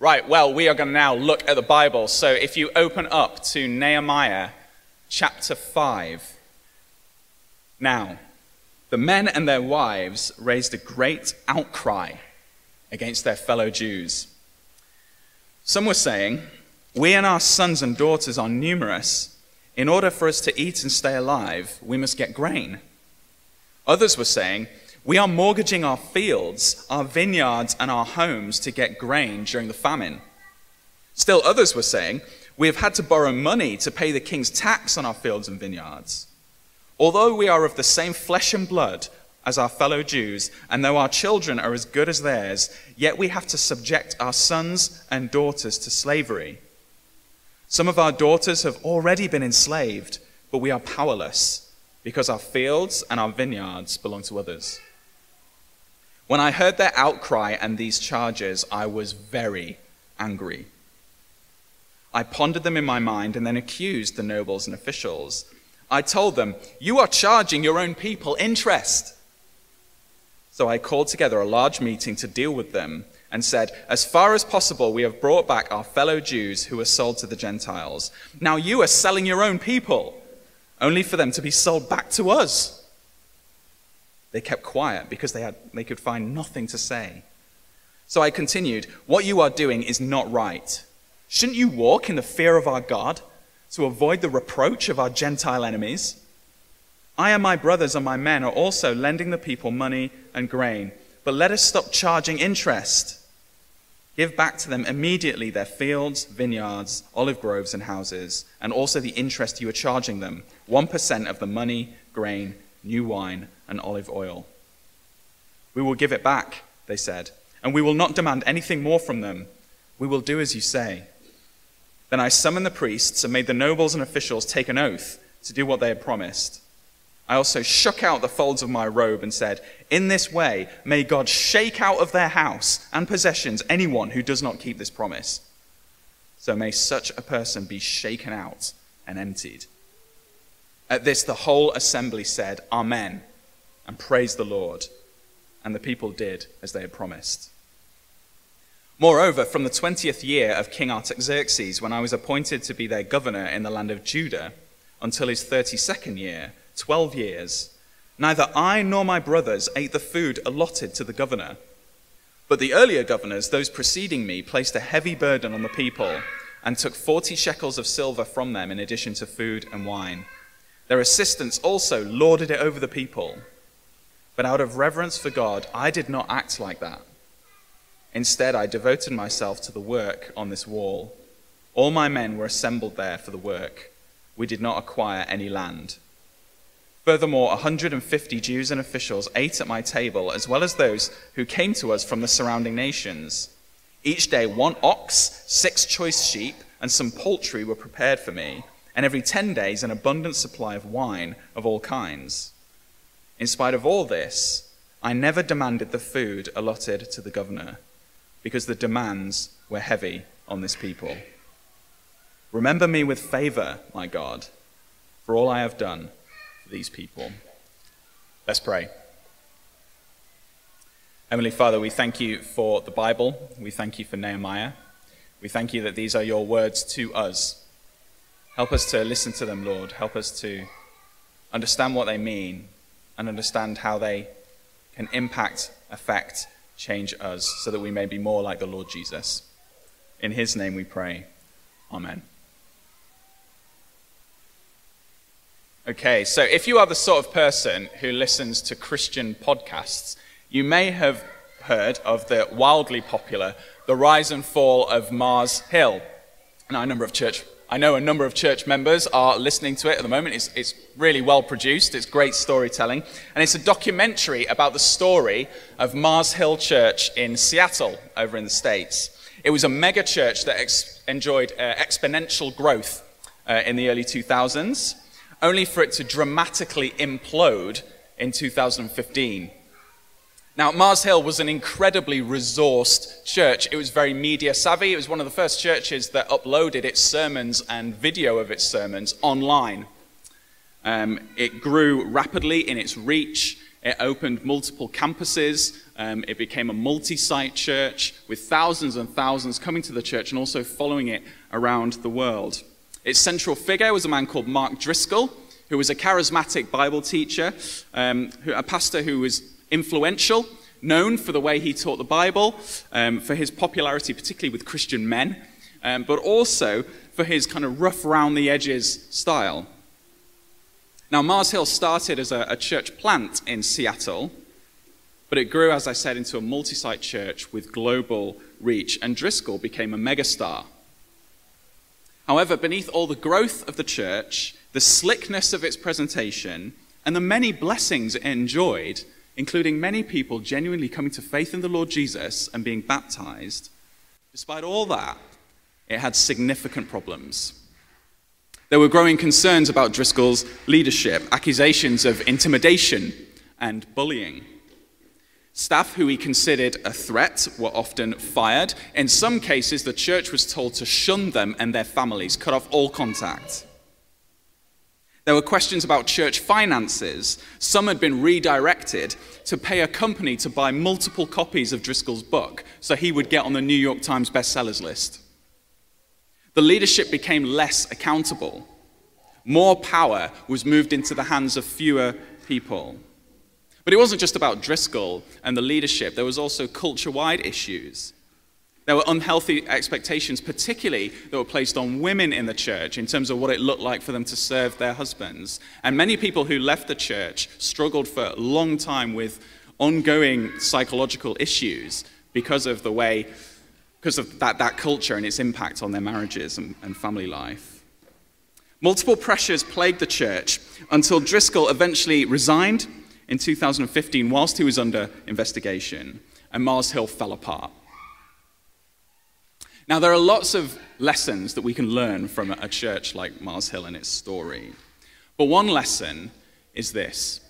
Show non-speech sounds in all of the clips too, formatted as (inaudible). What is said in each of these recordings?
Right, well, we are going to now look at the Bible. So if you open up to Nehemiah chapter 5. Now, the men and their wives raised a great outcry against their fellow Jews. Some were saying, We and our sons and daughters are numerous. In order for us to eat and stay alive, we must get grain. Others were saying, We are mortgaging our fields, our vineyards, and our homes to get grain during the famine. Still, others were saying, We have had to borrow money to pay the king's tax on our fields and vineyards. Although we are of the same flesh and blood as our fellow Jews, and though our children are as good as theirs, yet we have to subject our sons and daughters to slavery. Some of our daughters have already been enslaved, but we are powerless because our fields and our vineyards belong to others. When I heard their outcry and these charges, I was very angry. I pondered them in my mind and then accused the nobles and officials. I told them, You are charging your own people interest. So I called together a large meeting to deal with them and said, As far as possible, we have brought back our fellow Jews who were sold to the Gentiles. Now you are selling your own people, only for them to be sold back to us. They kept quiet because they, had, they could find nothing to say. So I continued, What you are doing is not right. Shouldn't you walk in the fear of our God? to avoid the reproach of our Gentile enemies. I and my brothers and my men are also lending the people money and grain, but let us stop charging interest. Give back to them immediately their fields, vineyards, olive groves, and houses, and also the interest you are charging them 1% of the money, grain, new wine, and olive oil. We will give it back, they said, and we will not demand anything more from them. We will do as you say. Then I summoned the priests and made the nobles and officials take an oath to do what they had promised. I also shook out the folds of my robe and said, In this way, may God shake out of their house and possessions anyone who does not keep this promise. So may such a person be shaken out and emptied. At this, the whole assembly said, Amen, and praised the Lord. And the people did as they had promised. Moreover, from the 20th year of King Artaxerxes, when I was appointed to be their governor in the land of Judah, until his 32nd year, 12 years, neither I nor my brothers ate the food allotted to the governor. But the earlier governors, those preceding me, placed a heavy burden on the people and took 40 shekels of silver from them in addition to food and wine. Their assistants also lorded it over the people. But out of reverence for God, I did not act like that. Instead, I devoted myself to the work on this wall. All my men were assembled there for the work. We did not acquire any land. Furthermore, 150 Jews and officials ate at my table, as well as those who came to us from the surrounding nations. Each day, one ox, six choice sheep, and some poultry were prepared for me, and every ten days, an abundant supply of wine of all kinds. In spite of all this, I never demanded the food allotted to the governor because the demands were heavy on this people. Remember me with favor, my God, for all I have done for these people. Let's pray. Heavenly Father, we thank you for the Bible. We thank you for Nehemiah. We thank you that these are your words to us. Help us to listen to them, Lord. Help us to understand what they mean and understand how they can impact, affect, change us so that we may be more like the Lord Jesus. In his name we pray. Amen. Okay, so if you are the sort of person who listens to Christian podcasts, you may have heard of the wildly popular The Rise and Fall of Mars Hill. Now, a number of church I know a number of church members are listening to it at the moment. It's, it's, really well produced, it's great storytelling. And it's a documentary about the story of Mars Hill Church in Seattle, over in the States. It was a mega church that ex- enjoyed uh, exponential growth uh, in the early 2000s, only for it to dramatically implode in 2015. Now, Mars Hill was an incredibly resourced church. It was very media savvy. It was one of the first churches that uploaded its sermons and video of its sermons online. Um, it grew rapidly in its reach. It opened multiple campuses Um, it became a multi site church with thousands and thousands coming to the church and also following it around the world. Its central figure was a man called Mark Driscoll, who was a charismatic Bible teacher, um, who, a pastor who was influential, known for the way he taught the Bible, um, for his popularity, particularly with Christian men, um, but also for his kind of rough round the edges style. Now, Mars Hill started as a, a church plant in Seattle, but it grew, as I said, into a multi site church with global reach, and Driscoll became a megastar. However, beneath all the growth of the church, the slickness of its presentation, and the many blessings it enjoyed, including many people genuinely coming to faith in the Lord Jesus and being baptized, despite all that, it had significant problems. There were growing concerns about Driscoll's leadership, accusations of intimidation and bullying. Staff who he considered a threat were often fired. In some cases, the church was told to shun them and their families, cut off all contact. There were questions about church finances. Some had been redirected to pay a company to buy multiple copies of Driscoll's book so he would get on the New York Times bestsellers list. The leadership became less accountable. More power was moved into the hands of fewer people. But it wasn't just about Driscoll and the leadership, there was also culture wide issues. There were unhealthy expectations, particularly that were placed on women in the church in terms of what it looked like for them to serve their husbands. And many people who left the church struggled for a long time with ongoing psychological issues because of the way, because of that, that culture and its impact on their marriages and, and family life. Multiple pressures plagued the church until Driscoll eventually resigned in 2015 whilst he was under investigation, and Mars Hill fell apart. Now, there are lots of lessons that we can learn from a church like Mars Hill and its story. But one lesson is this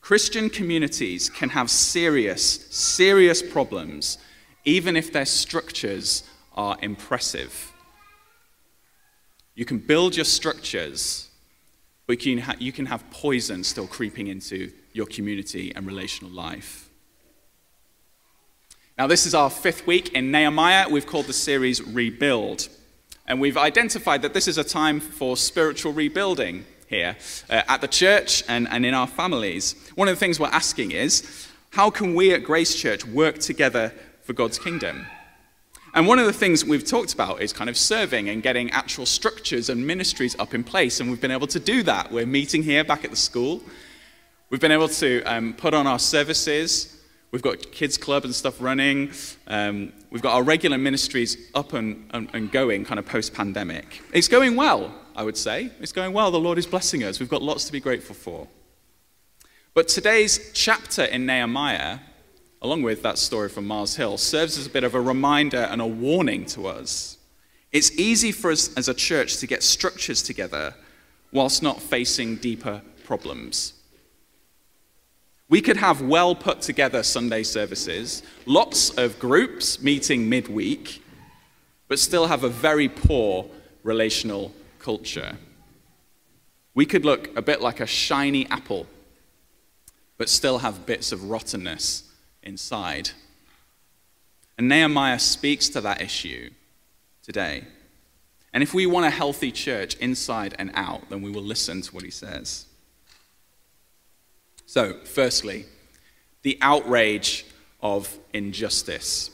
Christian communities can have serious, serious problems, even if their structures are impressive. You can build your structures, but you can, you can have poison still creeping into your community and relational life. Now, this is our fifth week in Nehemiah. We've called the series Rebuild. And we've identified that this is a time for spiritual rebuilding here uh, at the church and, and in our families. One of the things we're asking is how can we at Grace Church work together for God's kingdom? And one of the things we've talked about is kind of serving and getting actual structures and ministries up in place. And we've been able to do that. We're meeting here back at the school. We've been able to um, put on our services We've got kids club and stuff running. Um, we've got our regular ministries up and, and, and going kind of post pandemic. It's going well, I would say. It's going well. The Lord is blessing us. We've got lots to be grateful for. But today's chapter in Nehemiah, along with that story from Mars Hill, serves as a bit of a reminder and a warning to us. It's easy for us as a church to get structures together whilst not facing deeper problems. We could have well put together Sunday services, lots of groups meeting midweek, but still have a very poor relational culture. We could look a bit like a shiny apple, but still have bits of rottenness inside. And Nehemiah speaks to that issue today. And if we want a healthy church inside and out, then we will listen to what he says. So, firstly, the outrage of injustice.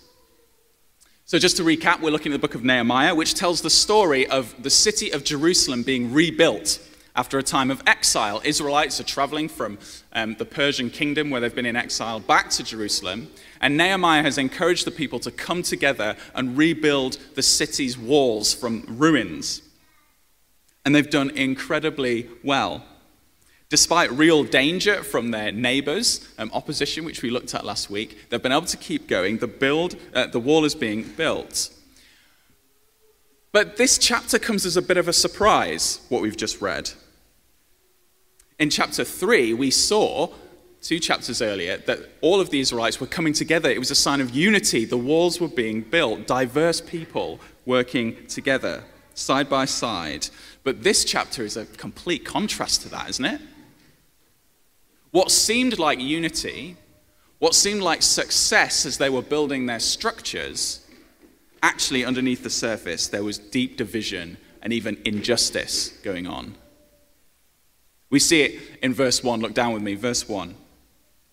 So, just to recap, we're looking at the book of Nehemiah, which tells the story of the city of Jerusalem being rebuilt after a time of exile. Israelites are traveling from um, the Persian kingdom, where they've been in exile, back to Jerusalem. And Nehemiah has encouraged the people to come together and rebuild the city's walls from ruins. And they've done incredibly well. Despite real danger from their neighbors, um, opposition, which we looked at last week, they've been able to keep going. The, build, uh, the wall is being built. But this chapter comes as a bit of a surprise, what we've just read. In chapter 3, we saw, two chapters earlier, that all of the Israelites were coming together. It was a sign of unity. The walls were being built, diverse people working together, side by side. But this chapter is a complete contrast to that, isn't it? What seemed like unity, What seemed like success as they were building their structures, actually, underneath the surface, there was deep division and even injustice going on. We see it in verse 1. Look down with me, verse 1.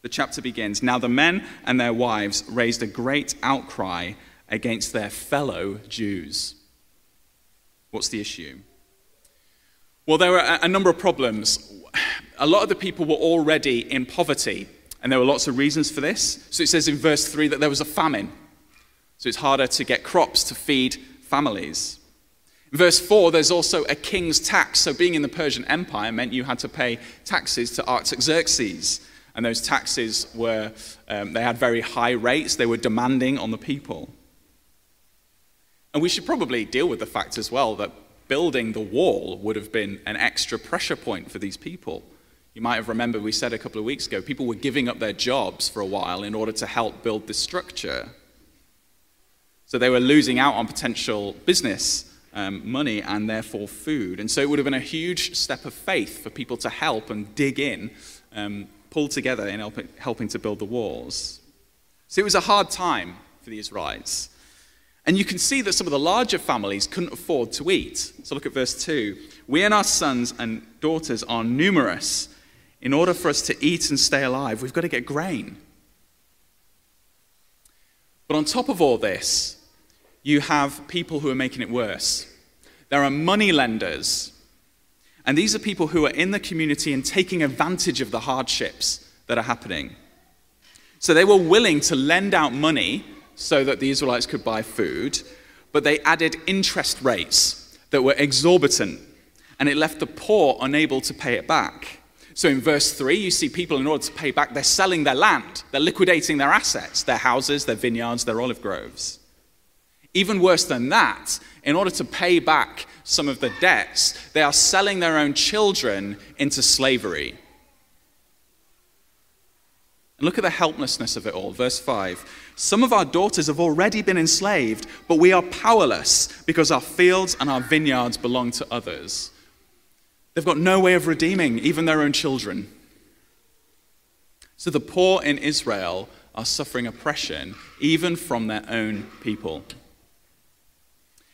The chapter begins Now the men and their wives raised a great outcry against their fellow Jews. What's the issue? Well, there were a number of problems. A lot of the people were already in poverty, and there were lots of reasons for this. So it says in verse 3 that there was a famine. So it's harder to get crops to feed families. In verse 4, there's also a king's tax. So being in the Persian Empire meant you had to pay taxes to Artaxerxes. And those taxes were, um, they had very high rates, they were demanding on the people. And we should probably deal with the fact as well that building the wall would have been an extra pressure point for these people. You might have remembered we said a couple of weeks ago people were giving up their jobs for a while in order to help build this structure. So they were losing out on potential business um, money and therefore food. And so it would have been a huge step of faith for people to help and dig in, um, pull together in helping, helping to build the walls. So it was a hard time for the Israelites. And you can see that some of the larger families couldn't afford to eat. So look at verse 2. We and our sons and daughters are numerous. In order for us to eat and stay alive, we've got to get grain. But on top of all this, you have people who are making it worse. There are money lenders. And these are people who are in the community and taking advantage of the hardships that are happening. So they were willing to lend out money so that the Israelites could buy food, but they added interest rates that were exorbitant, and it left the poor unable to pay it back. So in verse 3, you see people, in order to pay back, they're selling their land, they're liquidating their assets, their houses, their vineyards, their olive groves. Even worse than that, in order to pay back some of the debts, they are selling their own children into slavery. And look at the helplessness of it all. Verse 5 Some of our daughters have already been enslaved, but we are powerless because our fields and our vineyards belong to others. They've got no way of redeeming even their own children. So the poor in Israel are suffering oppression even from their own people.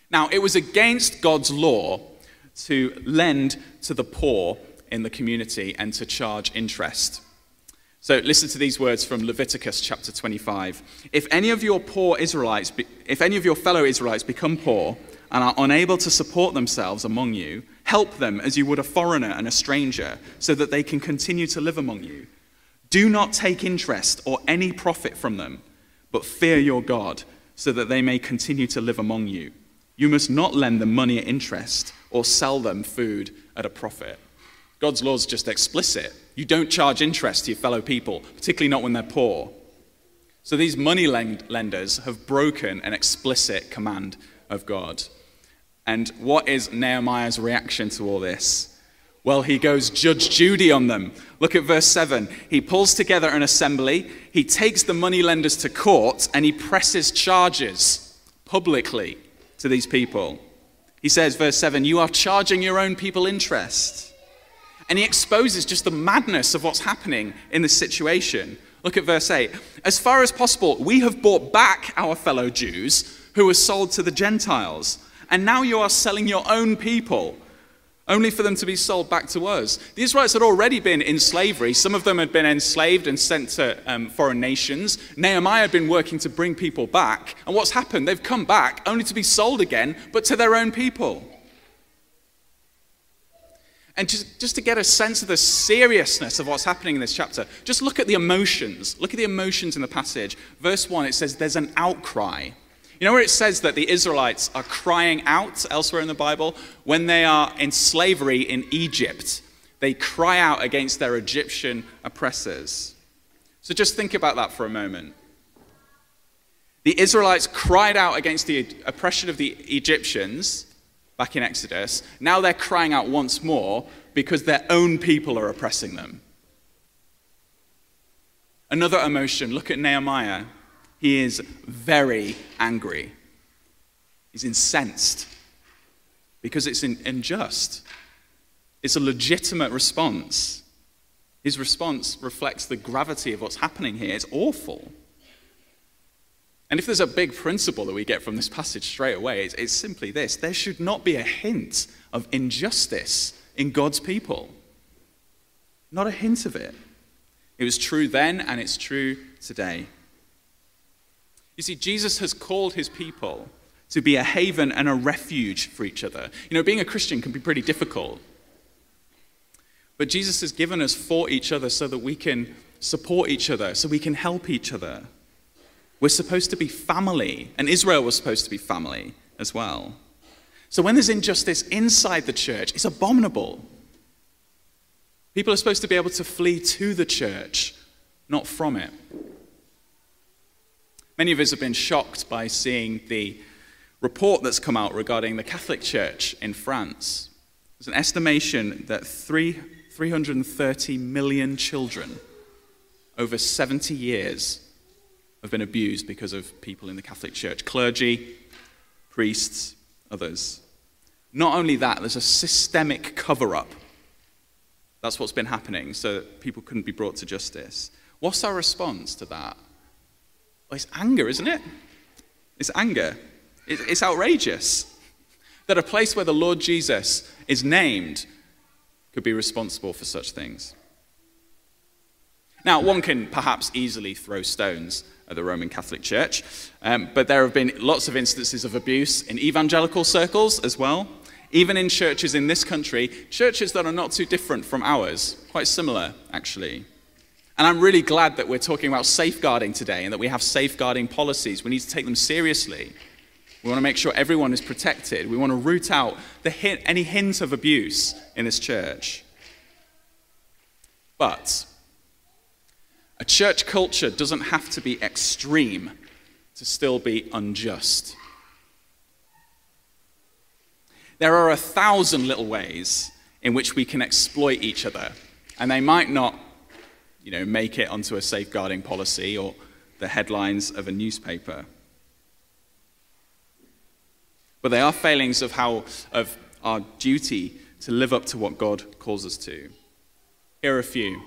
Now, it was against God's law to lend to the poor in the community and to charge interest. So listen to these words from Leviticus chapter 25. If any of your poor Israelites, if any of your fellow Israelites become poor and are unable to support themselves among you, help them as you would a foreigner and a stranger, so that they can continue to live among you. Do not take interest or any profit from them, but fear your God, so that they may continue to live among you. You must not lend them money at interest or sell them food at a profit. God's law is just explicit. You don't charge interest to your fellow people, particularly not when they're poor. So these money lenders have broken an explicit command of God. And what is Nehemiah's reaction to all this? Well, he goes Judge Judy on them. Look at verse 7. He pulls together an assembly, he takes the money lenders to court, and he presses charges publicly to these people. He says, verse 7, You are charging your own people interest. And he exposes just the madness of what's happening in this situation. Look at verse 8. As far as possible, we have bought back our fellow Jews who were sold to the Gentiles. And now you are selling your own people only for them to be sold back to us. The Israelites had already been in slavery. Some of them had been enslaved and sent to um, foreign nations. Nehemiah had been working to bring people back. And what's happened? They've come back only to be sold again, but to their own people. And just, just to get a sense of the seriousness of what's happening in this chapter, just look at the emotions. Look at the emotions in the passage. Verse 1, it says, There's an outcry. You know where it says that the Israelites are crying out elsewhere in the Bible? When they are in slavery in Egypt, they cry out against their Egyptian oppressors. So just think about that for a moment. The Israelites cried out against the oppression of the Egyptians back in Exodus. Now they're crying out once more because their own people are oppressing them. Another emotion look at Nehemiah. He is very angry. He's incensed because it's unjust. It's a legitimate response. His response reflects the gravity of what's happening here. It's awful. And if there's a big principle that we get from this passage straight away, it's, it's, simply this there should not be a hint of injustice in God's people. Not a hint of it. It was true then, and it's true today. You see, Jesus has called his people to be a haven and a refuge for each other. You know, being a Christian can be pretty difficult. But Jesus has given us for each other so that we can support each other, so we can help each other. We're supposed to be family, and Israel was supposed to be family as well. So when there's injustice inside the church, it's abominable. People are supposed to be able to flee to the church, not from it. Many of us have been shocked by seeing the report that's come out regarding the Catholic Church in France. There's an estimation that three, 330 million children over 70 years have been abused because of people in the Catholic Church clergy, priests, others. Not only that, there's a systemic cover up. That's what's been happening, so people couldn't be brought to justice. What's our response to that? Well, it's anger, isn't it? It's anger. It's outrageous that a place where the Lord Jesus is named could be responsible for such things. Now, one can perhaps easily throw stones at the Roman Catholic Church, um, but there have been lots of instances of abuse in evangelical circles as well, even in churches in this country, churches that are not too different from ours, quite similar, actually. And I'm really glad that we're talking about safeguarding today and that we have safeguarding policies. We need to take them seriously. We want to make sure everyone is protected. We want to root out hint, any hint of abuse in this church. But a church culture doesn't have to be extreme to still be unjust. There are a thousand little ways in which we can exploit each other, and they might not you know, make it onto a safeguarding policy or the headlines of a newspaper but they are failings of, how, of our duty to live up to what God calls us to. Here are a few.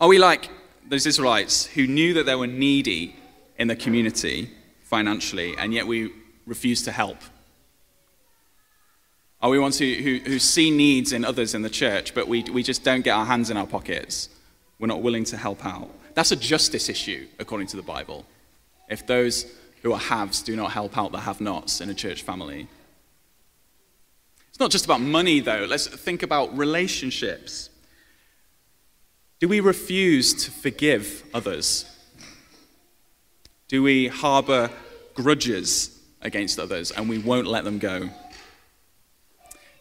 Are we like those Israelites who knew that they were needy in the community financially, and yet we refuse to help? Are we ones who, who, who see needs in others in the church, but we, we just don't get our hands in our pockets? We're not willing to help out. That's a justice issue, according to the Bible. If those who are haves do not help out the have nots in a church family. It's not just about money, though. Let's think about relationships. Do we refuse to forgive others? Do we harbor grudges against others and we won't let them go?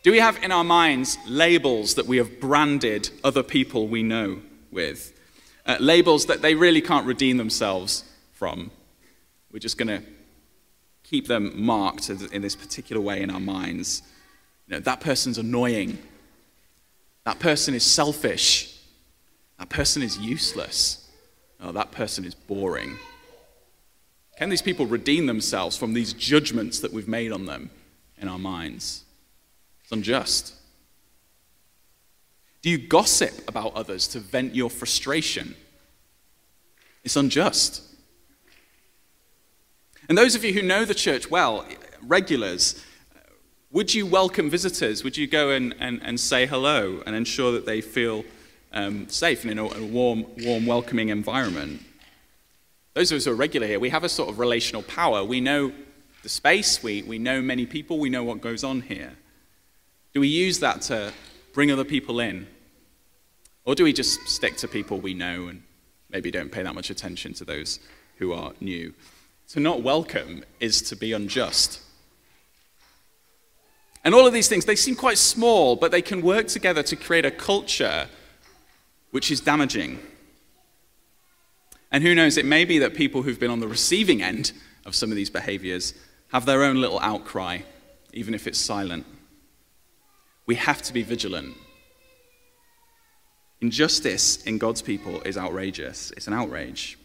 Do we have in our minds labels that we have branded other people we know with? Uh, labels that they really can't redeem themselves from? We're just going to keep them marked in this particular way in our minds. You know, that person's annoying. That person is selfish. That person is useless. Oh, that person is boring. Can these people redeem themselves from these judgments that we've made on them in our minds? It's unjust. Do you gossip about others to vent your frustration? It's unjust. And those of you who know the church well, regulars, would you welcome visitors? Would you go and, and, and say hello and ensure that they feel um, safe and in a, a warm, warm, welcoming environment? Those of us who are regular here, we have a sort of relational power. We know the space, we, we know many people, we know what goes on here. Do we use that to bring other people in? Or do we just stick to people we know and maybe don't pay that much attention to those who are new? To not welcome is to be unjust. And all of these things, they seem quite small, but they can work together to create a culture which is damaging. And who knows, it may be that people who've been on the receiving end of some of these behaviors have their own little outcry, even if it's silent. We have to be vigilant. Injustice in God's people is outrageous, it's an outrage.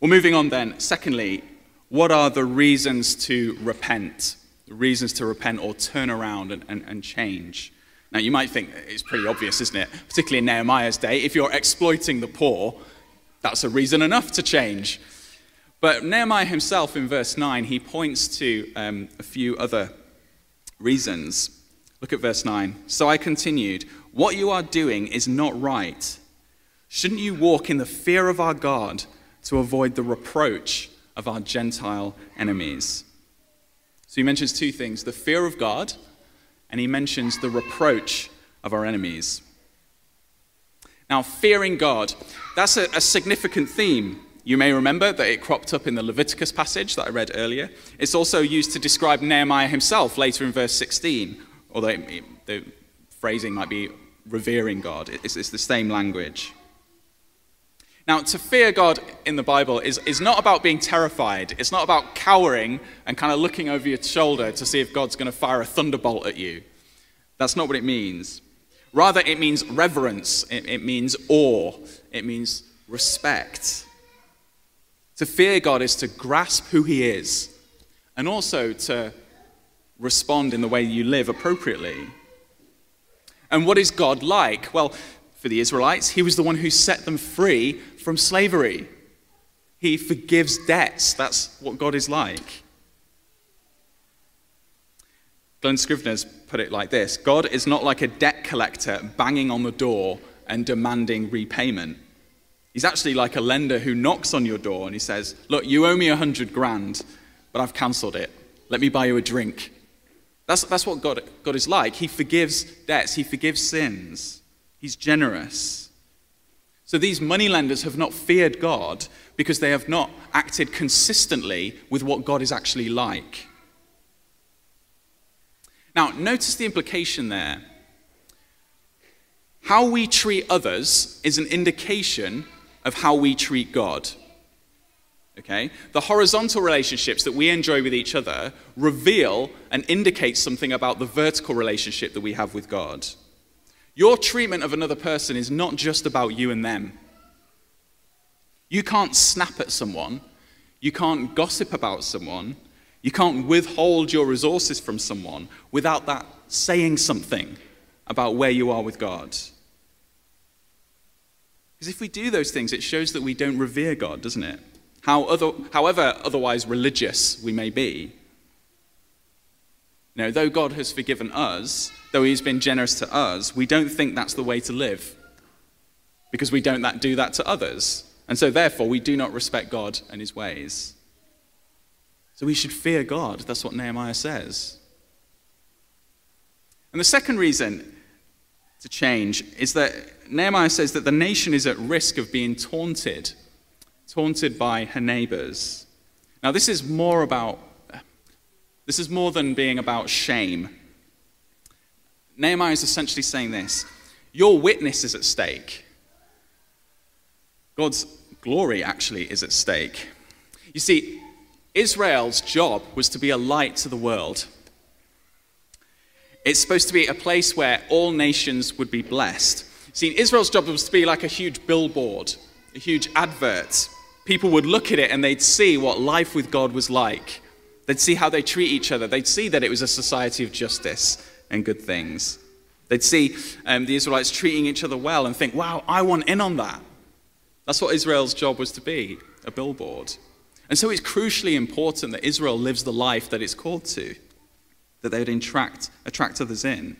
Well, moving on then. Secondly, what are the reasons to repent? The reasons to repent or turn around and, and, and change. Now, you might think it's pretty obvious, isn't it? Particularly in Nehemiah's day, if you're exploiting the poor, that's a reason enough to change. But Nehemiah himself, in verse 9, he points to um, a few other reasons. Look at verse 9. So I continued, What you are doing is not right. Shouldn't you walk in the fear of our God to avoid the reproach of our Gentile enemies? So he mentions two things the fear of God, and he mentions the reproach of our enemies. Now, fearing God, that's a, a significant theme you may remember that it cropped up in the Leviticus passage that I read earlier. It's also used to describe Nehemiah himself later in verse 16, although the phrasing might be revering God. It's, it's the same language. Now, to fear God in the Bible is, is not about being terrified. It's not about cowering and kind of looking over your shoulder to see if God's going to fire a thunderbolt at you. That's not what it means. Rather, it means reverence, it, it means awe, it means respect. To fear God is to grasp who He is and also to respond in the way you live appropriately. And what is God like? Well, for the Israelites, He was the one who set them free from slavery. He forgives debts. That's what God is like. Glen Scrivener's put it like this God is not like a debt collector banging on the door and demanding repayment. He's actually like a lender who knocks on your door and he says, Look, you owe me a hundred grand, but I've cancelled it. Let me buy you a drink. That's, that's what God, God is like. He forgives debts, He forgives sins, He's generous. So these moneylenders have not feared God because they have not acted consistently with what God is actually like. Now, notice the implication there. How we treat others is an indication of how we treat God. Okay? The horizontal relationships that we enjoy with each other reveal and indicate something about the vertical relationship that we have with God. Your treatment of another person is not just about you and them. You can't snap at someone, you can't gossip about someone, you can't withhold your resources from someone without that saying something about where you are with God. Because if we do those things, it shows that we don't revere God, doesn't it? How other, however otherwise religious we may be. You know, though God has forgiven us, though He's been generous to us, we don't think that's the way to live. Because we don't that, do that to others. And so, therefore, we do not respect God and His ways. So we should fear God. That's what Nehemiah says. And the second reason to change is that Nehemiah says that the nation is at risk of being taunted, taunted by her neighbors. Now, this is more about, this is more than being about shame. Nehemiah is essentially saying this Your witness is at stake. God's glory actually is at stake. You see, Israel's job was to be a light to the world. It's supposed to be a place where all nations would be blessed. See, Israel's job was to be like a huge billboard, a huge advert. People would look at it and they'd see what life with God was like. They'd see how they treat each other. They'd see that it was a society of justice and good things. They'd see um, the Israelites treating each other well and think, wow, I want in on that. That's what Israel's job was to be a billboard. And so it's crucially important that Israel lives the life that it's called to that they would attract, attract others in.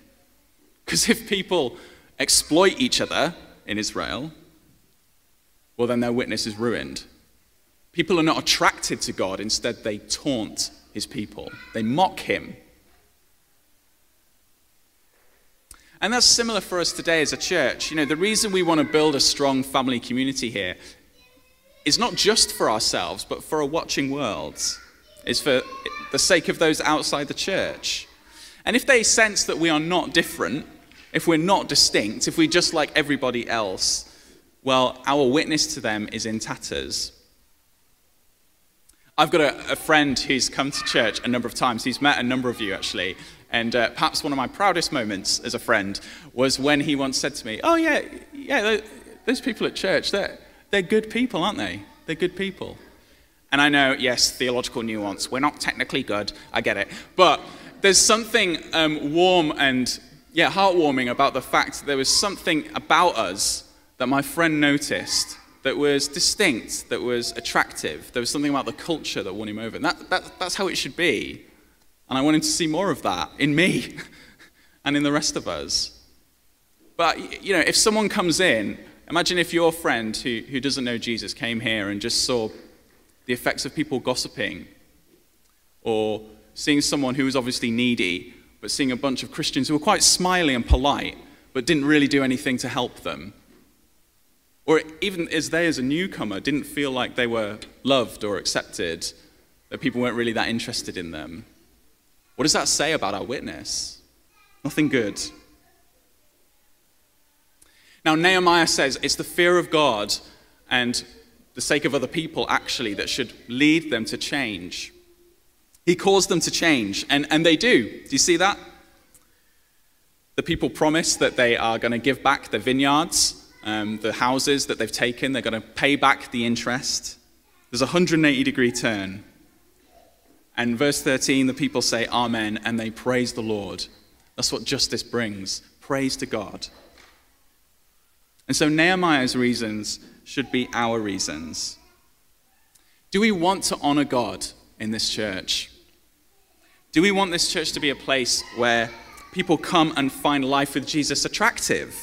Because if people exploit each other in Israel, well, then their witness is ruined. People are not attracted to God, instead, they taunt his people, they mock him. And that's similar for us today as a church. You know, the reason we want to build a strong family community here is not just for ourselves, but for a watching world. It's for the sake of those outside the church. And if they sense that we are not different, if we're not distinct, if we're just like everybody else, well, our witness to them is in tatters. I've got a, a, friend who's come to church a number of times. He's met a number of you, actually. And uh, perhaps one of my proudest moments as a friend was when he once said to me, Oh, yeah, yeah, those people at church, they're, they're good people, aren't they? They're good people. And I know, yes, theological nuance. We're not technically good. I get it. But there's something um, warm and yeah, heartwarming about the fact that there was something about us that my friend noticed that was distinct, that was attractive. There was something about the culture that won him over. And that, that, that's how it should be. And I wanted to see more of that in me (laughs) and in the rest of us. But, you know, if someone comes in, imagine if your friend who, who doesn't know Jesus came here and just saw the effects of people gossiping or seeing someone who was obviously needy, but seeing a bunch of Christians who were quite smiley and polite, but didn't really do anything to help them. Or even as they, as a newcomer, didn't feel like they were loved or accepted, that people weren't really that interested in them. What does that say about our witness? Nothing good. Now, Nehemiah says it's the fear of God and the sake of other people, actually, that should lead them to change. He calls them to change, and, and they do. Do you see that? The people promise that they are going to give back the vineyards um, the houses that they've taken, they're going to pay back the interest. There's a 180 degree turn. And verse 13, the people say, Amen, and they praise the Lord. That's what justice brings praise to God. And so Nehemiah's reasons should be our reasons. Do we want to honor God in this church? Do we want this church to be a place where people come and find life with Jesus attractive?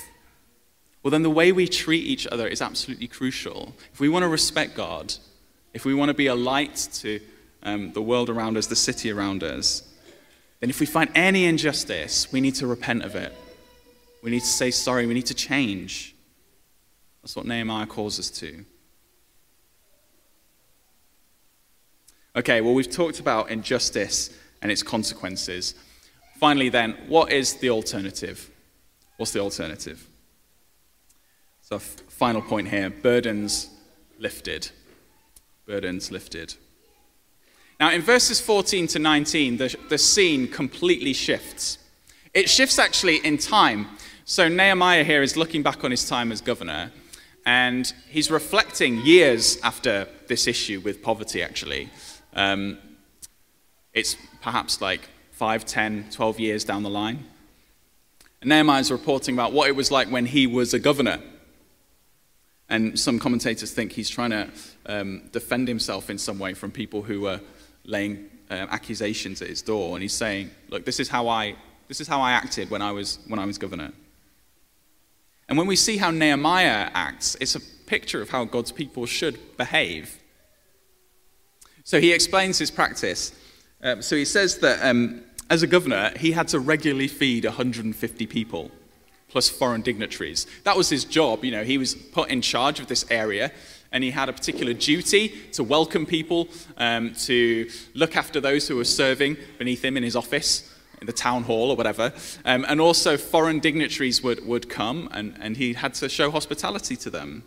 well, then the way we treat each other is absolutely crucial. If we want to respect God, if we want to be a light to um, the world around us, the city around us, then if we find any injustice, we need to repent of it. We need to say sorry. We need to change. That's what Nehemiah calls us to. Okay, well, we've talked about injustice and its consequences. Finally, then, what is the alternative? What's the alternative? So, final point here burdens lifted. Burdens lifted. Now, in verses 14 to 19, the, the scene completely shifts. It shifts actually in time. So, Nehemiah here is looking back on his time as governor, and he's reflecting years after this issue with poverty, actually. Um, it's perhaps like 5, 10, 12 years down the line. And Nehemiah is reporting about what it was like when he was a governor. And some commentators think he's trying to um, defend himself in some way from people who are laying uh, accusations at his door. And he's saying, look, this is how I, this is how I acted when I, was, when I was governor. And when we see how Nehemiah acts, it's a picture of how God's people should behave. So he explains his practice. Um, so he says that um, as a governor, he had to regularly feed 150 people plus foreign dignitaries. That was his job. You know, he was put in charge of this area, and he had a particular duty to welcome people, um, to look after those who were serving beneath him in his office, in the town hall or whatever. Um, and also, foreign dignitaries would, would come, and, and he had to show hospitality to them.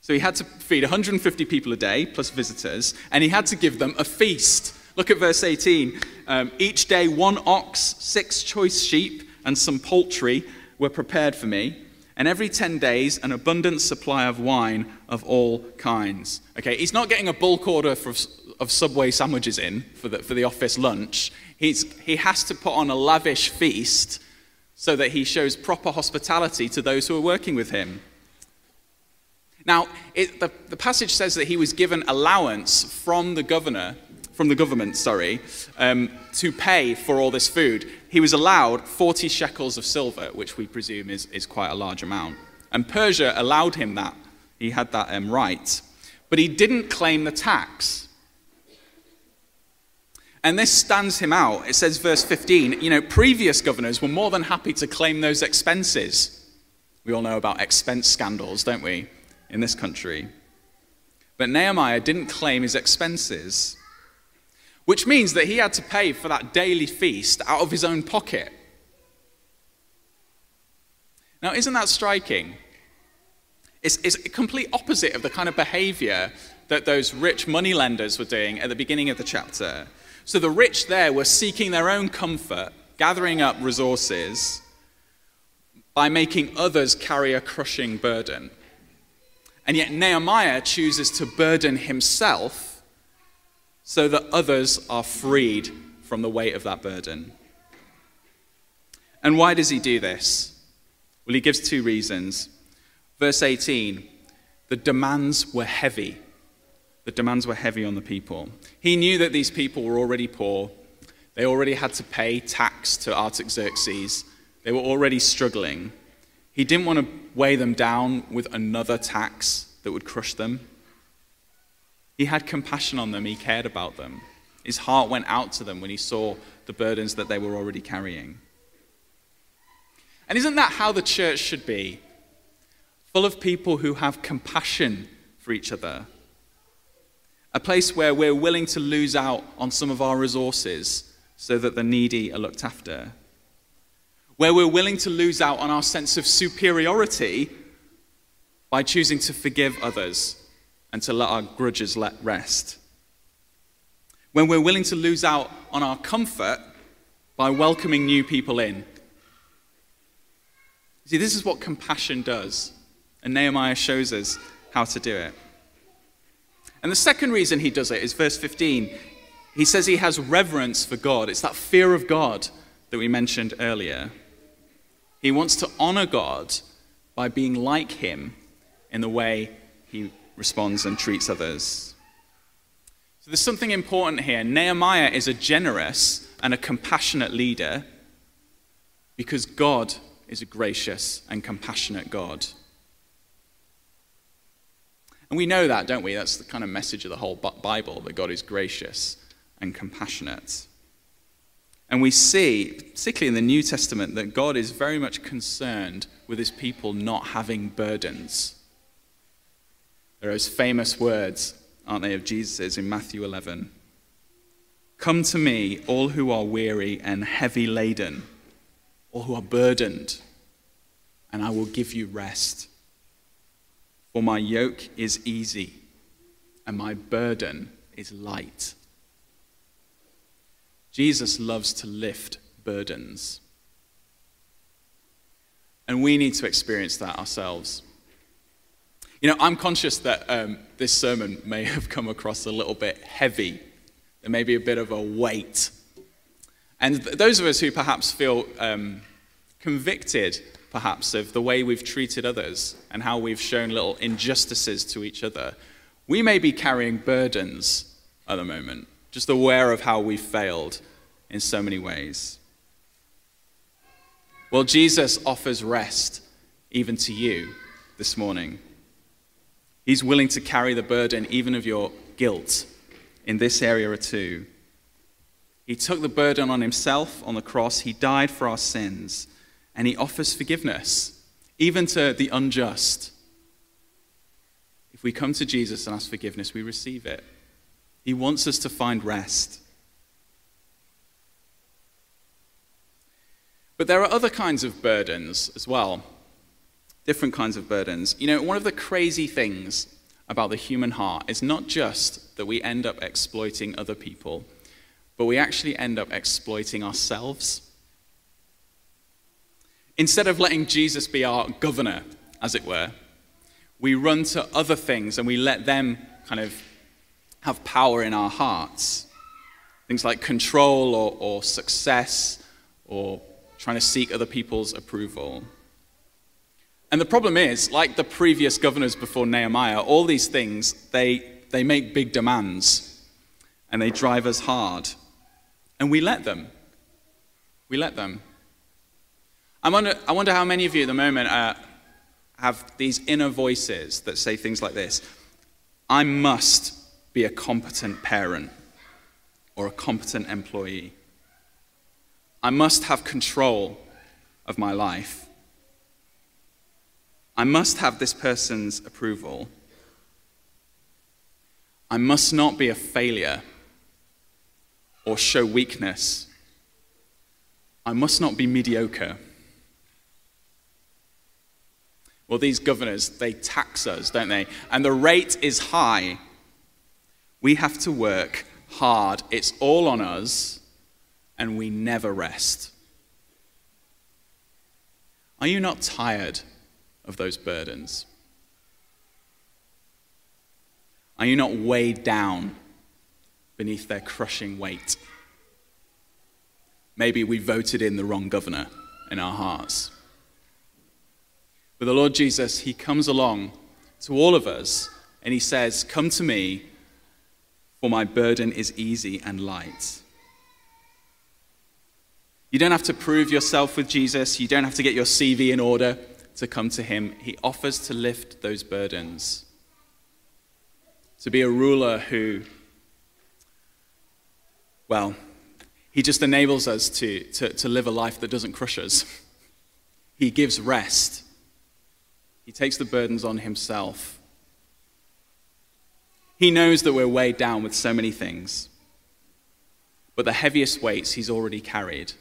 So he had to feed 150 people a day, plus visitors, and he had to give them a feast. Look at verse 18. Um, Each day, one ox, six choice sheep, and some poultry were prepared for me, and every 10 days, an abundant supply of wine of all kinds. Okay, he's not getting a bulk order for, of Subway sandwiches in for the, for the office lunch. He's, he has to put on a lavish feast so that he shows proper hospitality to those who are working with him. Now, it, the, the passage says that he was given allowance from the governor from the government, sorry, um, to pay for all this food. He was allowed 40 shekels of silver, which we presume is, is quite a large amount. And Persia allowed him that. He had that um, right. But he didn't claim the tax. And this stands him out. It says, verse 15, you know, previous governors were more than happy to claim those expenses. We all know about expense scandals, don't we, in this country? But Nehemiah didn't claim his expenses which means that he had to pay for that daily feast out of his own pocket. Now, isn't that striking? It's, it's a complete opposite of the kind of behavior that those rich moneylenders were doing at the beginning of the chapter. So the rich there were seeking their own comfort, gathering up resources by making others carry a crushing burden. And yet Nehemiah chooses to burden himself so that others are freed from the weight of that burden. And why does he do this? Well, he gives two reasons. Verse 18 the demands were heavy. The demands were heavy on the people. He knew that these people were already poor. They already had to pay tax to Artaxerxes. They were already struggling. He didn't want to weigh them down with another tax that would crush them. He had compassion on them, he cared about them. His heart went out to them when he saw the burdens that they were already carrying. And isn't that how the church should be? full of people who have compassion for each other. A place where we're willing to lose out on some of our resources so that the needy are looked after. Where we're willing to lose out on our sense of superiority by choosing to forgive others and to let our grudges let rest. When we're willing to lose out on our comfort by welcoming new people in. See, this is what compassion does. And Nehemiah shows us how to do it. And the second reason he does it is verse 15. He says he has reverence for God. It's that fear of God that we mentioned earlier. He wants to honor God by being like him in the way he responds and treats others. So there's something important here. Nehemiah is a generous and a compassionate leader because God is a gracious and compassionate God. And we know that, don't we? That's the kind of message of the whole Bible that God is gracious and compassionate. And we see, particularly in the New Testament, that God is very much concerned with his people not having burdens. There are those famous words, aren't they, of Jesus in Matthew 11 Come to me, all who are weary and heavy laden, all who are burdened, and I will give you rest. For my yoke is easy and my burden is light. Jesus loves to lift burdens. And we need to experience that ourselves. You know, I'm conscious that um, this sermon may (laughs) have come across a little bit heavy. There may be a bit of a weight. And th- those of us who perhaps feel um, convicted perhaps, of the way we've treated others and how we've shown little injustices to each other. We may be carrying burdens at the moment, just aware of how we've failed in so many ways. Well, Jesus offers rest even to you this morning. He's willing to carry the burden even of your guilt in this area too. He took the burden on himself on the cross. He died for our sins and he offers forgiveness, even to the unjust. If we come to Jesus and ask forgiveness, we receive it. He wants us to find rest. But there are other kinds of burdens as well, different kinds of burdens. You know, one of the crazy things about the human heart is not just that we end up exploiting other people, but we actually end up exploiting ourselves. Instead of letting Jesus be our governor, as it were, we run to other things and we let them kind of have power in our hearts. Things like control or, or success or trying to seek other people's approval. And the problem is, like the previous governors before Nehemiah, all these things, they, they make big demands and they drive us hard. And we let them. We let them. I wonder, I wonder how many of you at the moment uh, have these inner voices that say things like this I must be a competent parent or a competent employee. I must have control of my life. I must have this person's approval. I must not be a failure or show weakness. I must not be mediocre. Well, these governors, they tax us, don't they? And the rate is high. We have to work hard. It's all on us, and we never rest. Are you not tired of those burdens? Are you not weighed down beneath their crushing weight? Maybe we voted in the wrong governor in our hearts. But the Lord Jesus, He comes along to all of us and He says, Come to me, for my burden is easy and light. You don't have to prove yourself with Jesus. You don't have to get your CV in order to come to Him. He offers to lift those burdens. To be a ruler who, well, He just enables us to, to, to live a life that doesn't crush us. (laughs) He gives rest. He takes the burdens on Himself. He knows that we're weighed down with so many things, but the heaviest weights He's already carried.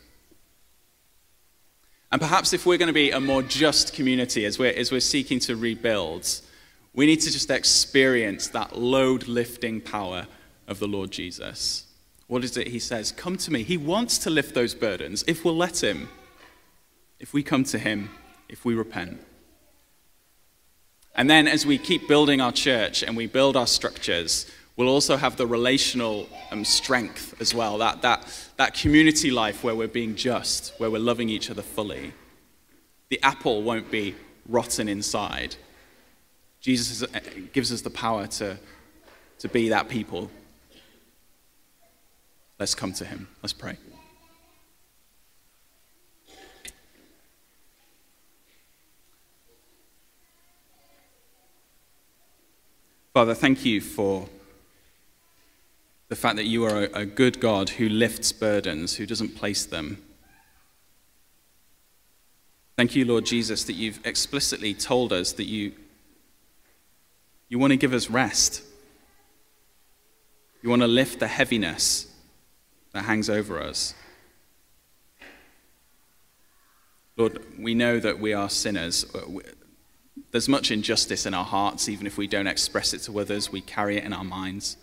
And perhaps if we're going to be a more just community as we're, as we're seeking to rebuild, we need to just experience that load lifting power of the Lord Jesus. What is it he says? Come to me. He wants to lift those burdens if we'll let him, if we come to him, if we repent. And then as we keep building our church and we build our structures, we'll also have the relational um, strength as well that, that, that community life where we're being just, where we're loving each other fully. The apple won't be rotten inside. Jesus uh, gives us the power to, to be that people. Let's come to him. Let's pray. Father, thank you for the fact that you are a, good God who lifts burdens, who doesn't place them. Thank you, Lord Jesus, that you've explicitly told us that you, you want to give us rest. You want to lift the heaviness that hangs over us. Lord, we know that we are sinners. Uh, There's much injustice in our hearts, even if we don't express it to others, we carry it in our minds.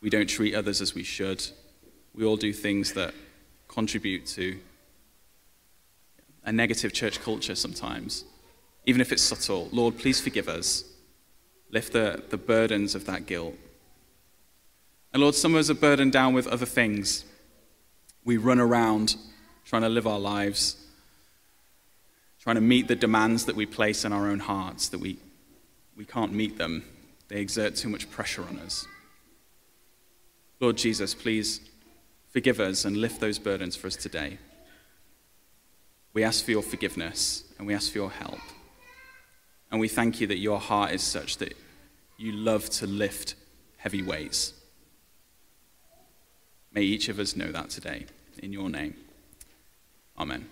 We don't treat others as we should. We all do things that contribute to a negative church culture sometimes, even if it's subtle. Lord, please forgive us. Lift the, the burdens of that guilt. And Lord, some of us are burdened down with other things. We run around trying to live our lives, trying to meet the demands that we place in our own hearts, that we, we can't meet them. They exert too much pressure on us. Lord Jesus, please forgive us and lift those burdens for us today. We ask for your forgiveness and we ask for your help. And we thank you that your heart is such that you love to lift heavy weights. May each of us know that today. In your name. Amen.